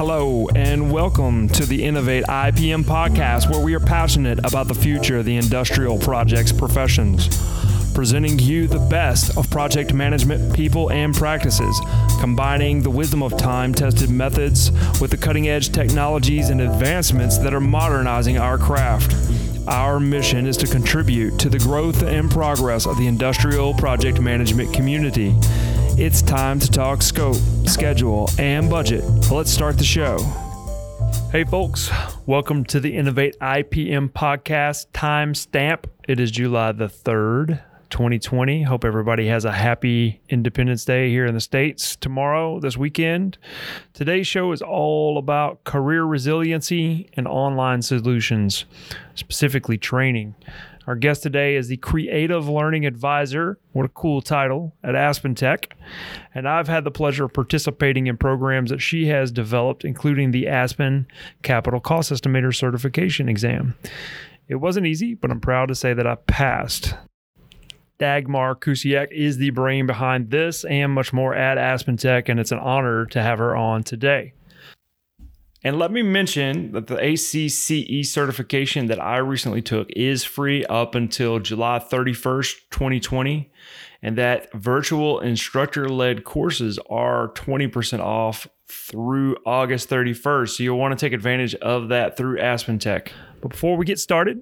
Hello, and welcome to the Innovate IPM podcast, where we are passionate about the future of the industrial projects professions. Presenting you the best of project management people and practices, combining the wisdom of time tested methods with the cutting edge technologies and advancements that are modernizing our craft. Our mission is to contribute to the growth and progress of the industrial project management community. It's time to talk scope, schedule, and budget. Let's start the show. Hey, folks, welcome to the Innovate IPM podcast time stamp. It is July the 3rd, 2020. Hope everybody has a happy Independence Day here in the States tomorrow, this weekend. Today's show is all about career resiliency and online solutions, specifically training. Our guest today is the Creative Learning Advisor. What a cool title at Aspen Tech. And I've had the pleasure of participating in programs that she has developed, including the Aspen Capital Cost Estimator Certification exam. It wasn't easy, but I'm proud to say that I passed. Dagmar Kusiak is the brain behind this and much more at Aspen Tech, and it's an honor to have her on today. And let me mention that the ACCE certification that I recently took is free up until July 31st, 2020. And that virtual instructor led courses are 20% off through August 31st. So you'll want to take advantage of that through Aspen Tech. But before we get started,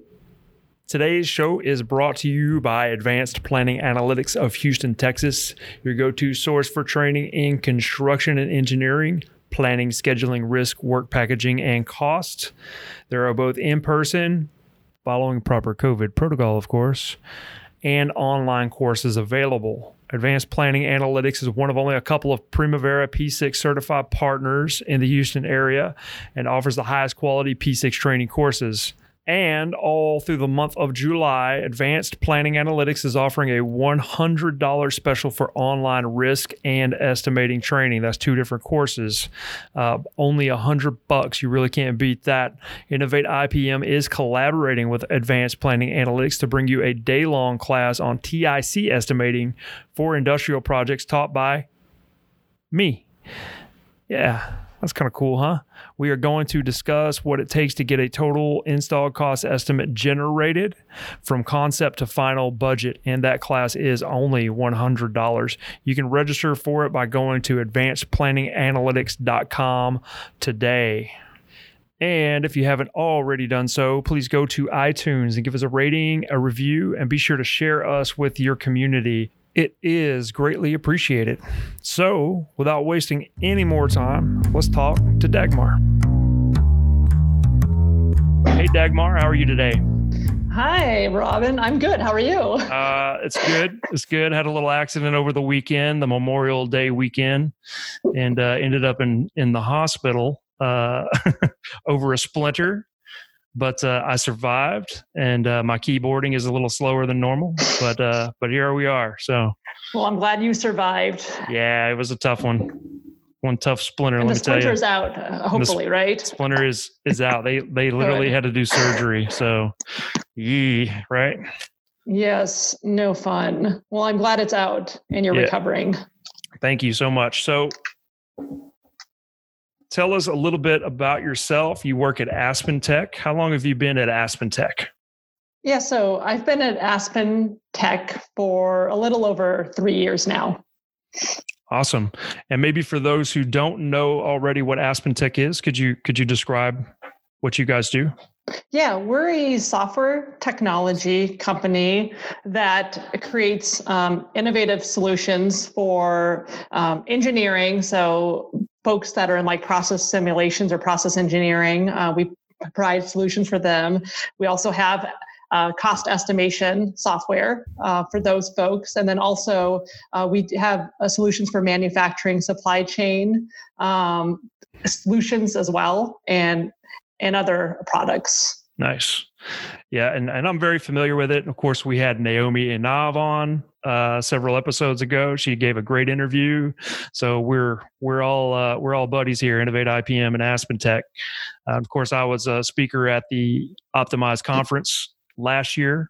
Today's show is brought to you by Advanced Planning Analytics of Houston, Texas, your go to source for training in construction and engineering planning, scheduling, risk, work packaging, and cost. There are both in person, following proper COVID protocol, of course, and online courses available. Advanced Planning Analytics is one of only a couple of Primavera P6 certified partners in the Houston area and offers the highest quality P6 training courses. And all through the month of July, Advanced Planning Analytics is offering a $100 special for online risk and estimating training. That's two different courses. Uh, only a hundred bucks. You really can't beat that. Innovate IPM is collaborating with Advanced Planning Analytics to bring you a day long class on TIC estimating for industrial projects taught by me. Yeah, that's kind of cool, huh? We are going to discuss what it takes to get a total install cost estimate generated from concept to final budget, and that class is only $100. You can register for it by going to advancedplanninganalytics.com today. And if you haven't already done so, please go to iTunes and give us a rating, a review, and be sure to share us with your community. It is greatly appreciated. So, without wasting any more time, let's talk to Dagmar. Hey, Dagmar, how are you today? Hi, Robin. I'm good. How are you? Uh, it's good. It's good. Had a little accident over the weekend, the Memorial Day weekend, and uh, ended up in in the hospital uh, over a splinter. But uh, I survived, and uh, my keyboarding is a little slower than normal. But uh, but here we are. So, well, I'm glad you survived. Yeah, it was a tough one one tough splinter. And let the me tell you. splinter's out, uh, hopefully, the right? Splinter is is out. They they literally had to do surgery. So, yee, right? Yes, no fun. Well, I'm glad it's out and you're Yeah. recovering. Thank you so much. So, tell us a little bit about yourself. You work at Aspen Tech. How long have you been at Aspen Tech? Yeah, so I've been at Aspen Tech for a little over three years now. Awesome. And maybe for those who don't know already what Aspen Tech is, could you could you describe what you guys do? Yeah, we're a software technology company that creates um, innovative solutions for um, engineering. So, folks that are in like process simulations or process engineering, uh, we provide solutions for them. We also have uh, cost estimation software uh, for those folks. And then also, uh, we have uh, solutions for manufacturing, supply chain um, solutions as well, and and other products. Nice. Yeah, and, and I'm very familiar with it. Of course, we had Naomi Inav on uh, several episodes ago. She gave a great interview. So we're we're all uh, we're all buddies here, Innovate IPM and Aspen Tech. Uh, of course, I was a speaker at the Optimize conference last year,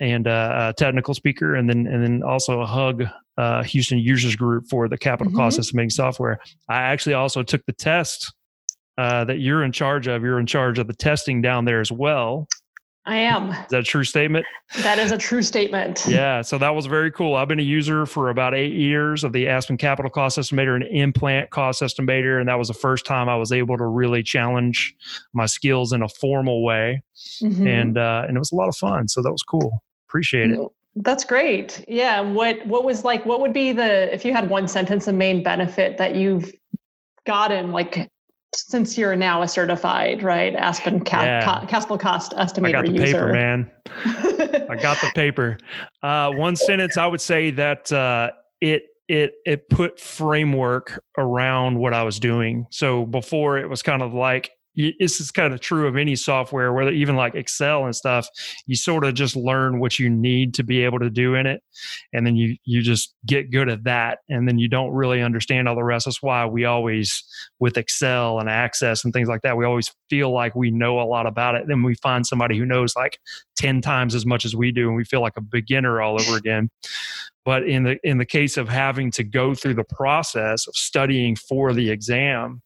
and uh, a technical speaker, and then and then also a hug. Uh, Houston users group for the capital cost Mhm. estimating software. I actually also took the test uh, that you're in charge of. You're in charge of the testing down there as well. I am. Is that a true statement? That is a true statement. Yeah. So that was very cool. I've been a user for about eight years of the Aspen Capital Cost Estimator and In-Plant Cost Estimator. And that was the first time I was able to really challenge my skills in a formal way. Mm-hmm. And, uh, and it was a lot of fun. So that was cool. Appreciate it. That's great. Yeah. What, what was like, what would be the, if you had one sentence, the main benefit that you've gotten like since you're now a certified right Aspen ca- yeah. ca- capital cost estimator I got the user. paper, man. I got the paper. Uh, one sentence I would say that uh, it it it put framework around what I was doing. So before it was kind of like this is kind of true of any software, whether even like Excel and stuff, you sort of just learn what you need to be able to do in it. And then you, you just get good at that. And then you don't really understand all the rest. That's why we always, with Excel and Access and things like that, we always feel like we know a lot about it. Then we find somebody who knows like 10 times as much as we do, and we feel like a beginner all over again. But in the in the case of having to go through the process of studying for the exam,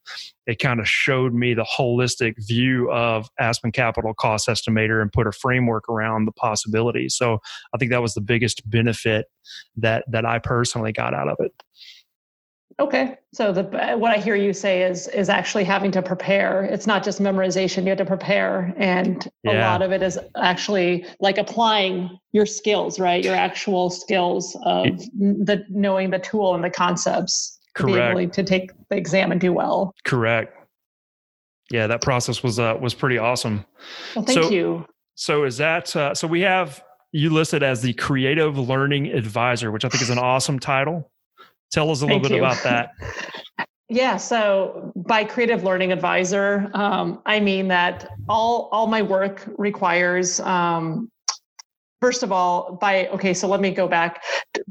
it kind of showed me the holistic view of Aspen Capital Cost Estimator and put a framework around the possibilities. So I think that was the biggest benefit that that I personally got out of it. Okay. So the what I hear you say is is actually having to prepare. It's not just memorization, you have to prepare and yeah. a lot of it is actually like applying your skills, right? Your actual skills of the knowing the tool and the concepts to Correct. be able to take the exam and do well. Correct. Yeah, that process was uh, was pretty awesome. Well, thank so, you. So is that uh, so we have you listed as the creative learning advisor, which I think is an awesome title. Tell us a little Thank bit you. about that. Yeah, so by creative learning advisor, um, I mean that all all my work requires um, first of all by okay so let me go back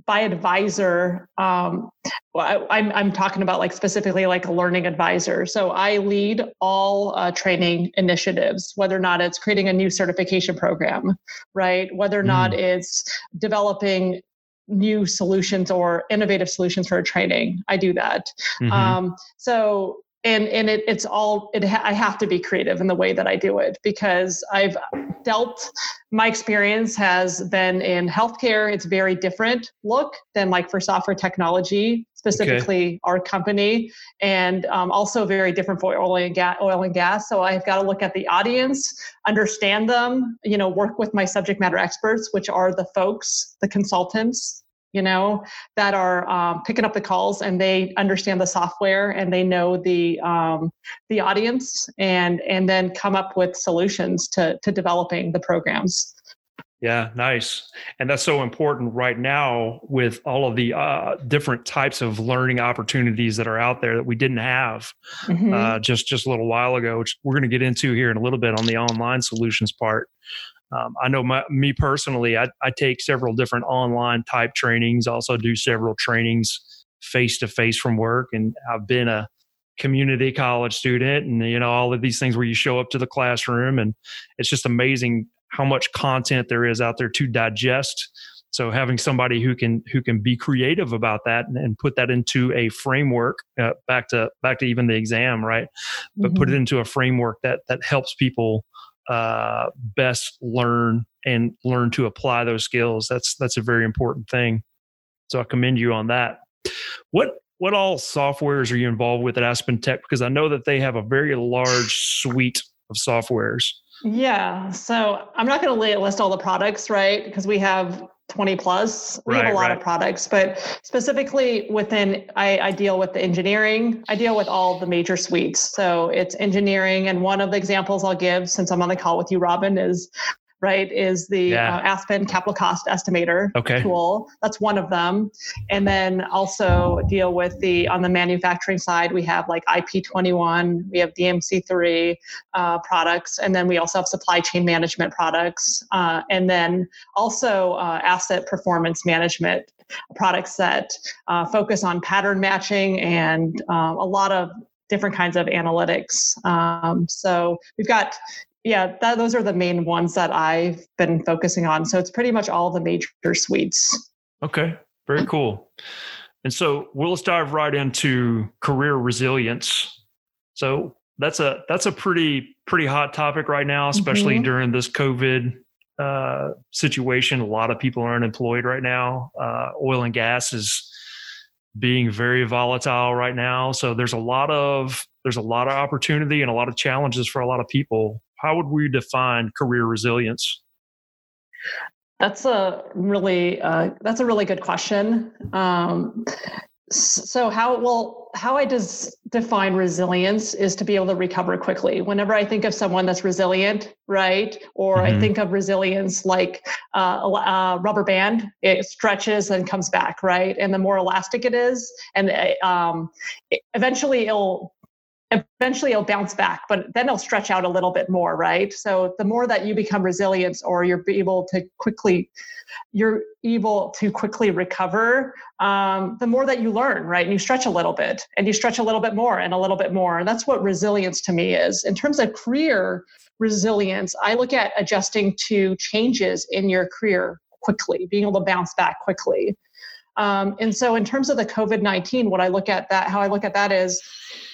by advisor um, well, I, am I'm, I'm talking about like specifically like a learning advisor so i lead all uh, training initiatives whether or not it's creating a new certification program right whether or not mm. it's developing new solutions or innovative solutions for training. I do that. Mm-hmm. Um, so and and it, it's all it ha- I have to be creative in the way that I do it because I've dealt my experience has been in healthcare it's very different look than like for software technology specifically okay. our company and um, also very different for oil and gas oil and gas so I've got to look at the audience understand them you know work with my subject matter experts which are the folks the consultants you know, that are um, picking up the calls and they understand the software and they know the um, the audience and and then come up with solutions to to developing the programs. Yeah, nice. And that's so important right now with all of the uh, different types of learning opportunities that are out there that we didn't have mm-hmm. uh, just just a little while ago, which we're going to get into here in a little bit on the online solutions part. Um, I know my, me personally, I, I take several different online type trainings, also do several trainings face to face from work. And I've been a community college student and, you know, all of these things where you show up to the classroom and it's just amazing how much content there is out there to digest. So having somebody who can who can be creative about that and, and put that into a framework uh, back to back to even the exam, right? But mm-hmm. put it mm-hmm. into a framework that that helps people uh, best learn and learn to apply those skills. That's that's a very important thing. So I commend you on that. What what all softwares are you involved with at Aspen Tech? Because I know that they have a very large suite of softwares. Yeah. So I'm not going to list all the products, right? Because we have 20 plus. We right, have a lot right. of products, but specifically within, I, I, deal with the engineering. I deal with all the major suites. So it's engineering. And one of the examples I'll give since I'm on the call with you, Robin, is right, is the yeah. uh, Aspen capital cost estimator okay. tool. That's one of them. And then also deal with the, on the manufacturing side, we have like IP21, we have DMC3 uh, products, and then we also have supply chain management products. Uh, and then also uh, asset performance management products that uh, focus on pattern matching and um, a lot of different kinds of analytics. Um, so we've got yeah, that, those are the main ones that I've been focusing on. So it's pretty much all the major suites. Okay, very cool. And so we'll dive right into career resilience. So that's a that's a pretty pretty hot topic right now, especially mm-hmm. during this COVID uh, situation. A lot of people are unemployed right now. Uh, oil and gas is being very volatile right now, so there's a lot of there's a lot of opportunity and a lot of challenges for a lot of people. How would we define career resilience? That's a really uh, that's a really good question. Um, so how well how i does define resilience is to be able to recover quickly whenever i think of someone that's resilient right or mm-hmm. i think of resilience like uh, a, rubber band it stretches and comes back right and the more elastic it is and uh, um, eventually it'll eventually it'll bounce back, but then it'll stretch out a little bit more, right? So the more that you become resilient or you're able to quickly, you're able to quickly recover, um, the more that you learn, right? And you stretch a little bit and you stretch a little bit more and a little bit more. And that's what resilience to me is. In terms of career resilience, I look at adjusting to changes in your career quickly, being able to bounce back quickly. Um, and so, in terms of the COVID 19, what I look at that, how I look at that is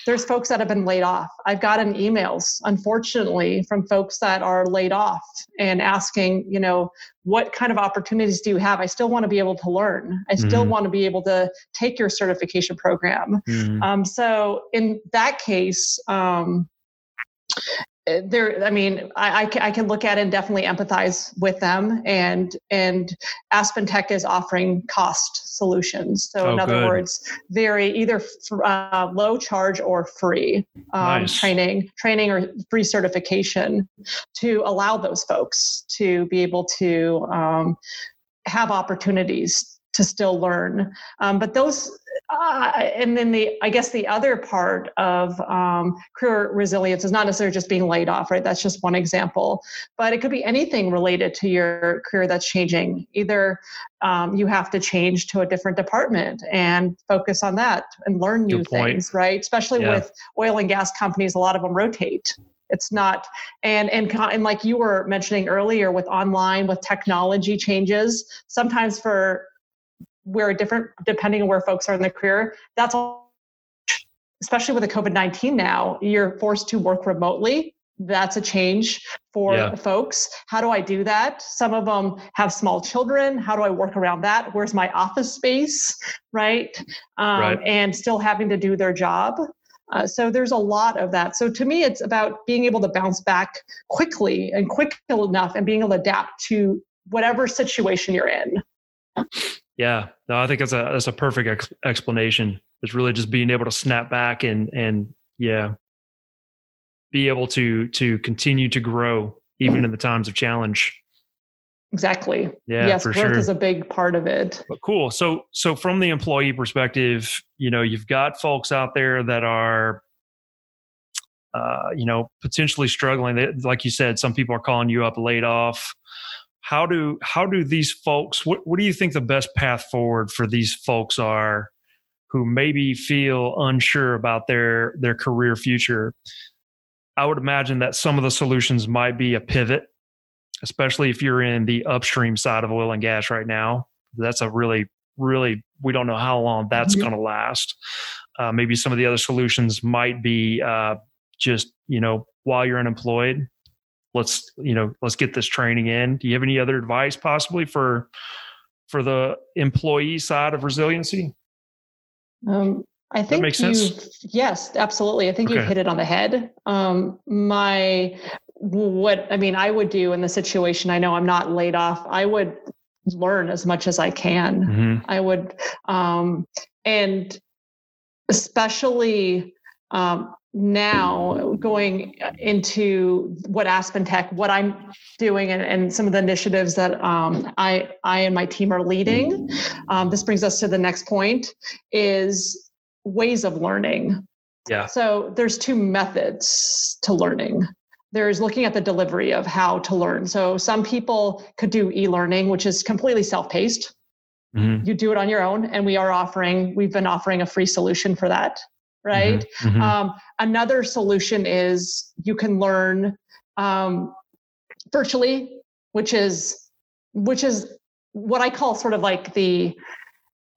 there's folks that have been laid off. I've gotten emails, unfortunately, from folks that are laid off and asking, you know, what kind of opportunities do you have? I still want to be able to learn. I still mm want to be able to take your certification program. mm Um, so, in that case, um, there i mean I, I, I, can look at and definitely empathize with them and and aspen tech is offering cost solutions so oh, in other good. words very either uh, low charge or free um, nice. training training or free certification to allow those folks to be able to um, have opportunities to still learn. Um, but those, uh, and then the, I guess the other part of um, career resilience is not necessarily just being laid off, right? That's just one example, but it could be anything related to your career that's changing. Either um, you have to change to a different department and focus on that and learn new things, right? Especially yeah. with oil and gas companies, a lot of them rotate it's not and and and like you were mentioning earlier with online with technology changes sometimes for where different depending on where folks are in their career that's all especially with the covid-19 now you're forced to work remotely that's a change for yeah. folks how do i do that some of them have small children how do i work around that where's my office space right, um, right. and still having to do their job uh, so there's a lot of that. So to me, it's about being able to bounce back quickly and quick enough and being able to adapt to whatever situation you're in. Yeah, no, I think that's a that's a perfect ex- explanation. It's really just being able to snap back and and yeah, be able to to continue to grow even in the times of challenge. Exactly. Yeah, yes, growth sure. is a big part of it. But cool. So so from the employee perspective, you know, you've got folks out there that are uh, you know, potentially struggling. They, like you said, some people are calling you up laid off how do how do these folks what, what do you think the best path forward for these folks are who maybe feel unsure about their their career future? I would imagine that some of the solutions might be a pivot especially if you're in the upstream side of oil and gas right now. That's a really really we don't know how long that's mm-hmm. going to last. Uh, maybe some of the other solutions might be uh, just you know while you're unemployed let's you know let's get this training in. Do you have any other advice possibly for for the employee side of resiliency? Um, i think makes sense? yes absolutely. I think okay. you've hit it on the head. Um, my what i mean i would do in the situation i know i'm not laid off i would learn as much as i can. Mm-hmm. i would um, and especially um, now going into what Aspen Tech, what I'm doing, and, and some of the initiatives that um, I, I and my team are leading. Um, this brings us to the next point: is ways of learning. Yeah. So there's two methods to learning. There's looking at the delivery of how to learn. So some people could do e-learning, which is completely self-paced. Mm-hmm. You do it on your own, and we are offering. We've been offering a free solution for that right? Mm-hmm, mm-hmm. Um, another solution is you can learn um, virtually, which is which is what I call sort of like the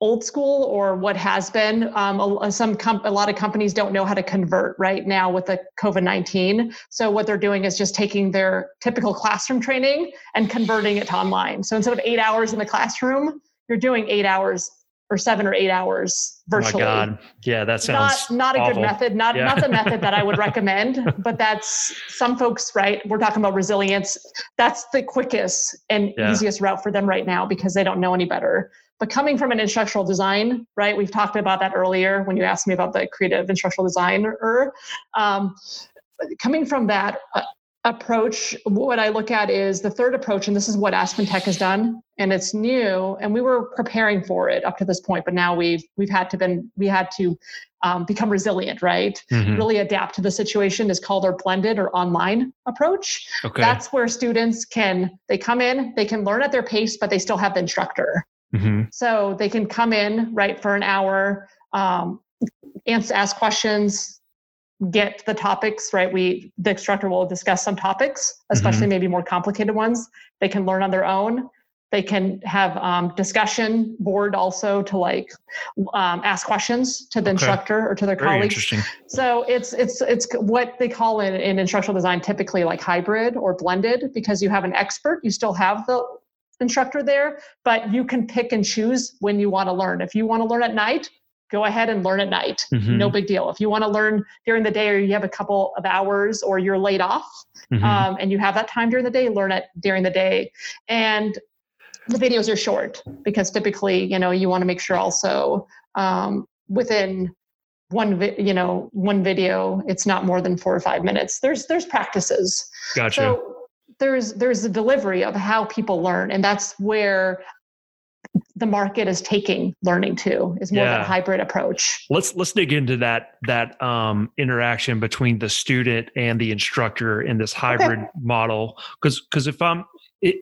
old school or what has been. Um, a, some com- a lot of companies don't know how to convert right now with the COVID nineteen. So what they're doing is just taking their typical classroom training and converting it to online. So instead of eight hours in the classroom, you're doing eight hours or seven or eight hours virtually. Oh my God. Yeah, that sounds not, not a awful. good method. Not Yeah. not the method that I would recommend, but that's some folks, right? We're talking about resilience. That's the quickest and Yeah. easiest route for them right now because they don't know any better. But coming from an instructional design, right? We've talked about that earlier when you asked me about the creative instructional designer. Um, coming from that uh, approach, what I look at is the third approach, and this is what Aspen Tech has done, and it's new, and we were preparing for it up to this point, but now we've we've had to been we had to um, become resilient, right? Mhm. Really adapt to the situation. Is called our blended or online approach. Okay. That's where students can they come in, they can learn at their pace, but they still have the instructor. Mhm. So they can come in right for an hour, um, answer, ask questions, get the topics right. We the instructor will discuss some topics, especially maybe more complicated ones. They can learn on their own. They can have um, discussion board also to like um, ask questions to the Okay. instructor or to their Very colleagues. interesting. So it's it's it's what they call in, in instructional design typically like hybrid or blended because you have an expert, you still have the instructor there, but you can pick and choose when you want to learn. If you want to learn at night, go ahead and learn at night. Mhm. No big deal. If you want to learn during the day or you have a couple of hours or you're laid off Mhm. um, and you have that time during the day, learn it during the day. And the videos are short because typically, you know, you want to make sure also um, within one, vi- you know, one video, it's not more than four or five minutes. There's there's practices. gotcha. So there's there's a delivery of how people learn, and that's where the market is taking learning to is more Yeah. that hybrid approach. let's let's dig into that that um, interaction between the student and the instructor in this hybrid model because because if i'm it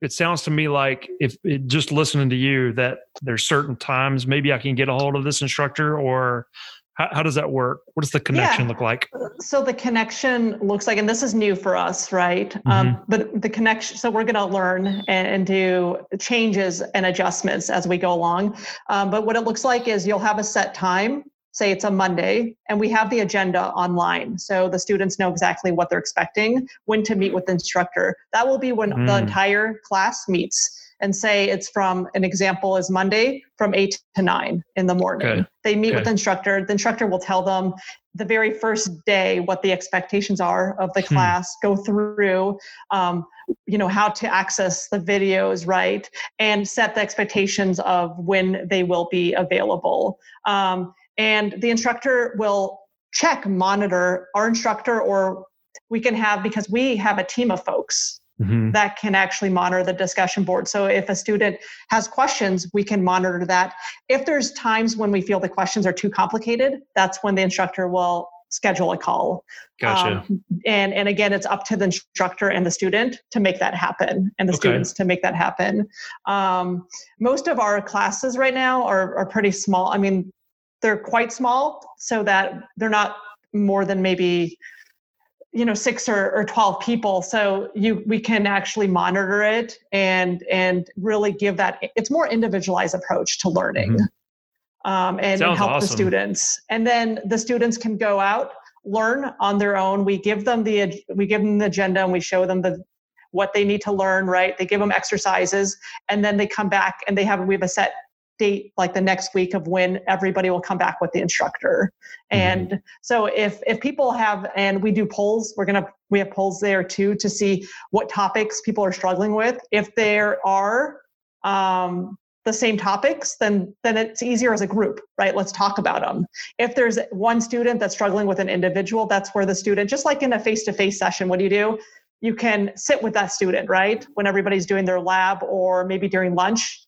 it sounds to me like if it, just listening to you that there's certain times maybe i can get a hold of this instructor or how, how does that work what does the connection Yeah. look like So the connection looks like, and this is new for us, right? Um, but the connection, so we're going to learn and, and do changes and adjustments as we go along. Um, but what it looks like is you'll have a set time, say it's a Monday, and we have the agenda online. So the students know exactly what they're expecting, when to meet with the instructor. That will be when the Mm. entire class meets. And say it's from an example is Monday from eight to nine in the morning. They meet with the instructor. The instructor will tell them the very first day what the expectations are of the Hmm. class go through um, you know how to access the videos right and set the expectations of when they will be available um, and the instructor will check monitor our instructor or we can have because we have a team of folks Mhm. that can actually monitor the discussion board. So if a student has questions, we can monitor that. If there's times when we feel the questions are too complicated, that's when the instructor will schedule a call. gotcha Um, and and again, it's up to the instructor and the student to make that happen, and the Okay. students to make that happen. Um, most of our classes right now are are pretty small. I mean, they're quite small, so that they're not more than maybe you know six or, or 12 people so you we can actually monitor it and and really give that it's more individualized approach to learning Mhm. um, and, and Sounds help the students. And then the students can go out learn on their own. We give them the we give them the agenda and we show them the what they need to learn right? They give them exercises and then they come back and they have we have a set date like the next week of when everybody will come back with the instructor. Mhm. and so if if people have and we do polls we're to we have polls there too to see what topics people are struggling with. If there are um, the same topics then then it's easier as a group right? Let's talk about them if there's one student that's struggling with an individual that's where the student just like in a face-to-face session what do you do? You can sit with that student right? When everybody's doing their lab or maybe during lunch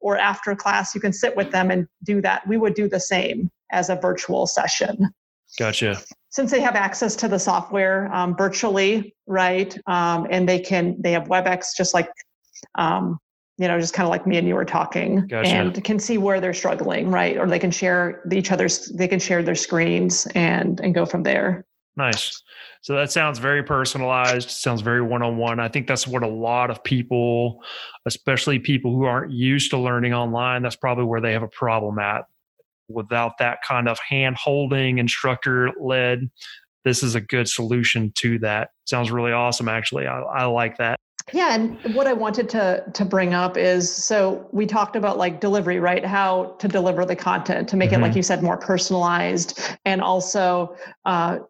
or after class you can sit with them and do that. We would do the same as a virtual session. Gotcha. Since they have access to the software um, virtually right um, and they can they have webex just like um, you know just kind of like me and you were talking Gotcha. and can see where they're struggling right or they can share each other's they can share their screens and and go from there Nice. So that sounds very personalized, sounds very one on one. I think that's what a lot of people, especially people who aren't used to learning online, that's probably where they have a problem at. Without that kind of hand holding, instructor led, this is a good solution to that. Sounds really awesome, actually. I, I like that. Yeah, and what I wanted to to bring up is so we talked about like delivery, right? How to deliver the content to make mm-hmm. it, like you said, more personalized, and also uh,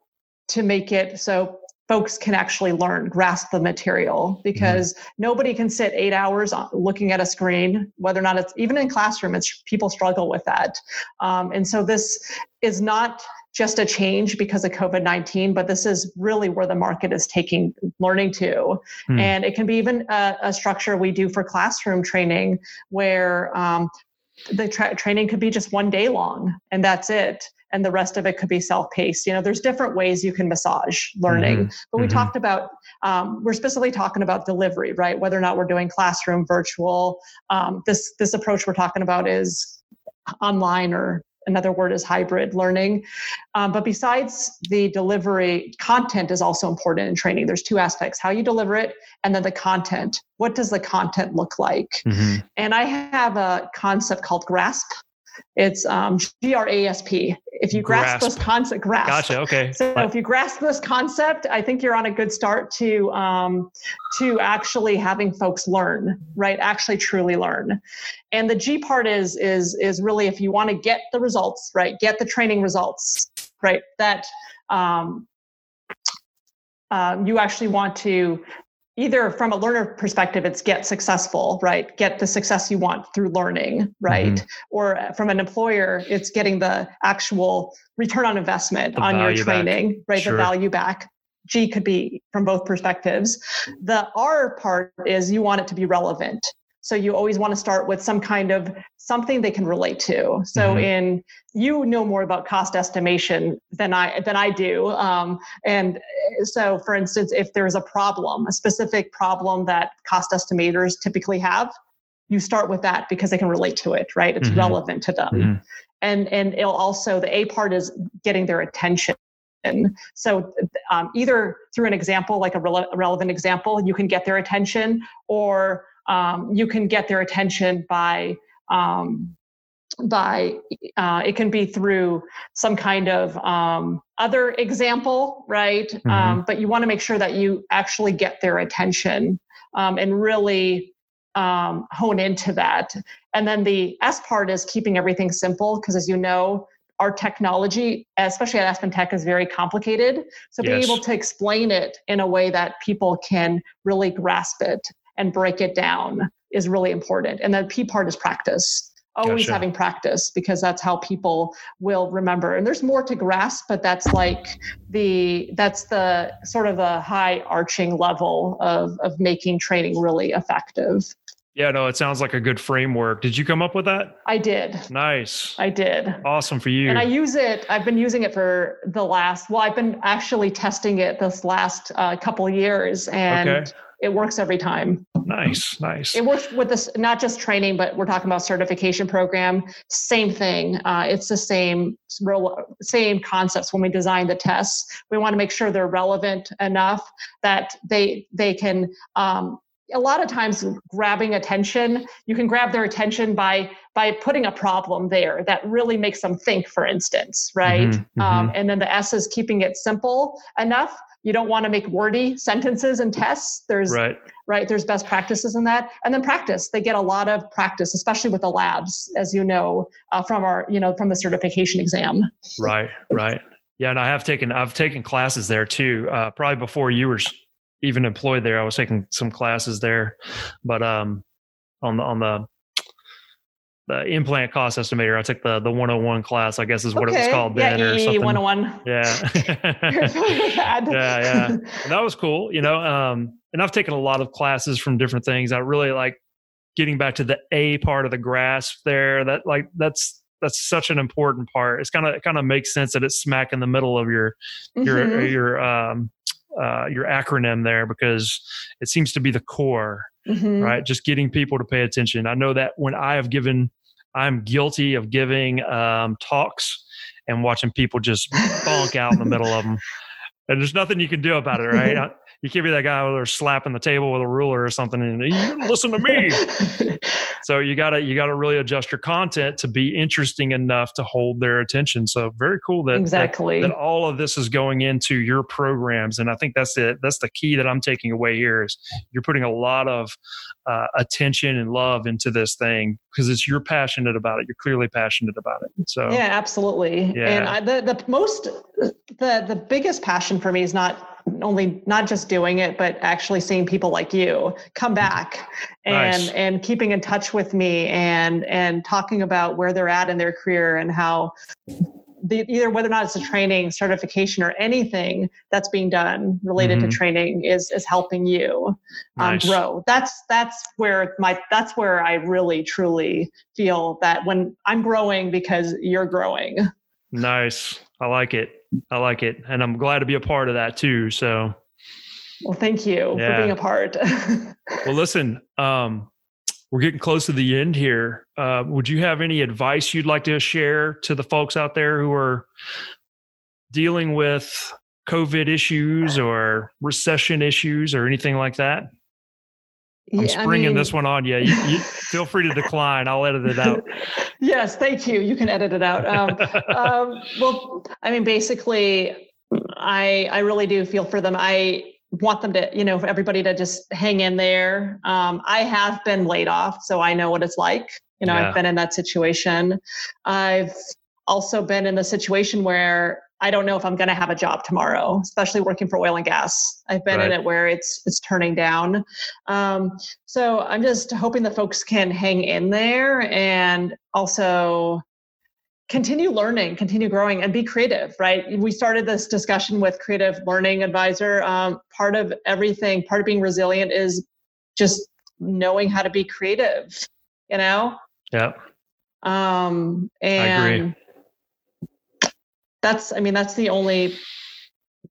to make it so folks can actually learn, grasp the material mm-hmm. because mm-hmm. nobody can sit eight hours looking at a screen, whether or not it's even in classroom, it's people struggle with that. Um, and so this is not just a change because of COVID 19, but this is really where the market is taking learning to. Mm. And it can be even a, a, structure we do for classroom training where um, the tra- training could be just one day long and that's it and the rest of it could be self-paced. You know there's different ways you can massage learning. Mm-hmm. but we mm-hmm. talked about um, we're specifically talking about delivery right? Whether or not we're doing classroom virtual. Um, this this approach we're talking about is online or another word is hybrid learning. Um, but besides the delivery content is also important in training. There's two aspects how you deliver it and then the content. What does the content look like? Mm-hmm. and i have a concept called grasp it's um, G R A S P. If you grasp, grasp this concept, grasp. Gotcha. Okay. So if you grasp this concept, I think you're on a good start to um, to actually having folks learn, right? Actually, truly learn. And the G part is is is really if you want to get the results, right? Get the training results, right? That um, um, you actually want to either from a learner perspective it's get successful right get the success you want through learning right mm-hmm. or from an employer it's getting the actual return on investment the on your training back. right sure. the value back g could be from both perspectives the r part is you want it to be relevant so you always want to start with some kind of something they can relate to. So mm-hmm. in you know more about cost estimation than I than I do. Um, and so for instance, if there's a problem, a specific problem that cost estimators typically have, you start with that because they can relate to it, right? It's mm-hmm. relevant to them. Mm-hmm. And and it'll also the A part is getting their attention. And so um, either through an example, like a, a relevant example, you can get their attention, or um, you can get their attention by um, by uh, it can be through some kind of um, other example right? Mm-hmm. um, but you want to make sure that you actually get their attention um, and really um, hone into that. And then the s part is keeping everything simple because as you know our technology especially at aspen tech is very complicated. So being able to explain it in a way that people can really grasp it and break it down is really important. And the P part is practice. Always gotcha. having practice because that's how people will remember. And there's more to grasp, but that's like the that's the sort of the high arching level of of making training really effective. Yeah, no, it sounds like a good framework. Did you come up with that? I did. Nice. I did. Awesome for you. And I use it. I've been using it for the last. Well, I've been actually testing it this last uh, couple years, and okay it works every time. Nice, nice. It works with this, not just training, but we're talking about certification program. Same thing. Uh, it's the same same concepts when we design the tests. We want to make sure they're relevant enough that they they can. Um, a lot of times, grabbing attention, you can grab their attention by by putting a problem there that really makes them think. For instance, right? Mm-hmm, um, mm-hmm. and then the S is keeping it simple enough you don't want to make wordy sentences and tests. There's right. right there's best practices in that. And then practice they get a lot of practice especially with the labs as you know uh, from our you know from the certification exam. Right right. Yeah and i have taken i've taken classes there too. Uh, probably before you were even employed there i was taking some classes there. But um on the on the the In-Plant cost estimator. I took the the 101 class, I guess is what okay. it was called then, or something. 101. Yeah. yeah, yeah. And that was cool, you know. Um, and I've taken a lot of classes from different things. I really like getting back to the A part of the grasp there. That like that's that's such an important part. It's kind of it kind of makes sense that it's smack in the middle of your mm-hmm. your your um uh, your acronym there because it seems to be the core, mm-hmm. right? Just getting people to pay attention. I know that when I have given I'm guilty of giving um, talks and watching people just bonk out in the middle of them. and there's nothing you can do about it, right? you can't be that guy where slapping the table with a ruler or something and you listen to me. so you gotta you gotta really adjust your content to be interesting enough to hold their attention. So very cool that exactly that, that all of this is going into your programs, and I think that's it. That's the key that I'm taking away here is you're putting a lot of uh, attention and love into this thing because it's you're passionate about it. You're clearly passionate about it. So yeah, absolutely. Yeah. And I, the the most the the biggest passion for me is not only not just doing it but actually seeing people like you come mm-hmm. back and nice. and keeping in touch with me and and talking about where they're at in their career and how the, either whether or not it's a training certification or anything that's being done related mm-hmm. to training is is helping you um, nice. grow that's that's where my that's where i really truly feel that when i'm growing because you're growing nice i like it I like it, and I'm glad to be a part of that too. So, well, thank you yeah. for being a part. well, listen, um, we're getting close to the end here. Uh, would you have any advice you'd like to share to the folks out there who are dealing with COVID issues or recession issues or anything like that? I'm yeah, springing I mean, this one on you. you, you feel free to decline. I'll edit it out. yes, thank you. You can edit it out. Um, um, well, I mean, basically, I I really do feel for them. I want them to, you know, for everybody to just hang in there. Um, I have been laid off, so I know what it's like. You know, yeah. I've been in that situation. I've also been in the situation where I don't know if I'm going to have a job tomorrow, especially working for oil and gas. I've been right. in it where it's it's turning down. Um, so I'm just hoping that folks can hang in there and also continue learning, continue growing, and be creative. Right? We started this discussion with Creative Learning Advisor. Um, part of everything, part of being resilient, is just knowing how to be creative. You know. Yeah. Um, and I agree that's i mean that's the only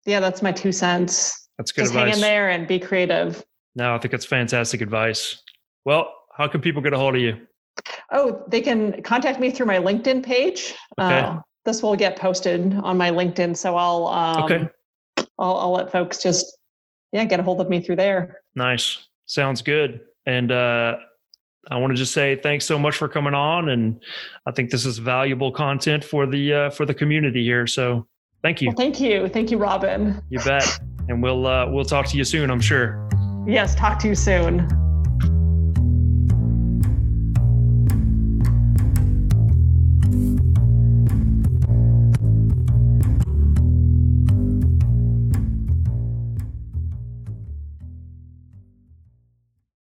yeah that's my two cents. That's good just advice. hang in there and be creative. No i think it's fantastic advice. Well how can people get a hold of you? Oh they can contact me through my linkedin page. Okay. Uh, this will get posted on my linkedin so i'll um, okay. I'll, I'll let folks just yeah get a hold of me through there. Nice. Sounds good. And uh I want to just say thanks so much for coming on, and I think this is valuable content for the uh, for the community here. So thank you. Well, thank you, thank you, Robin. You bet. And we'll uh, we'll talk to you soon. I'm sure. Yes, talk to you soon.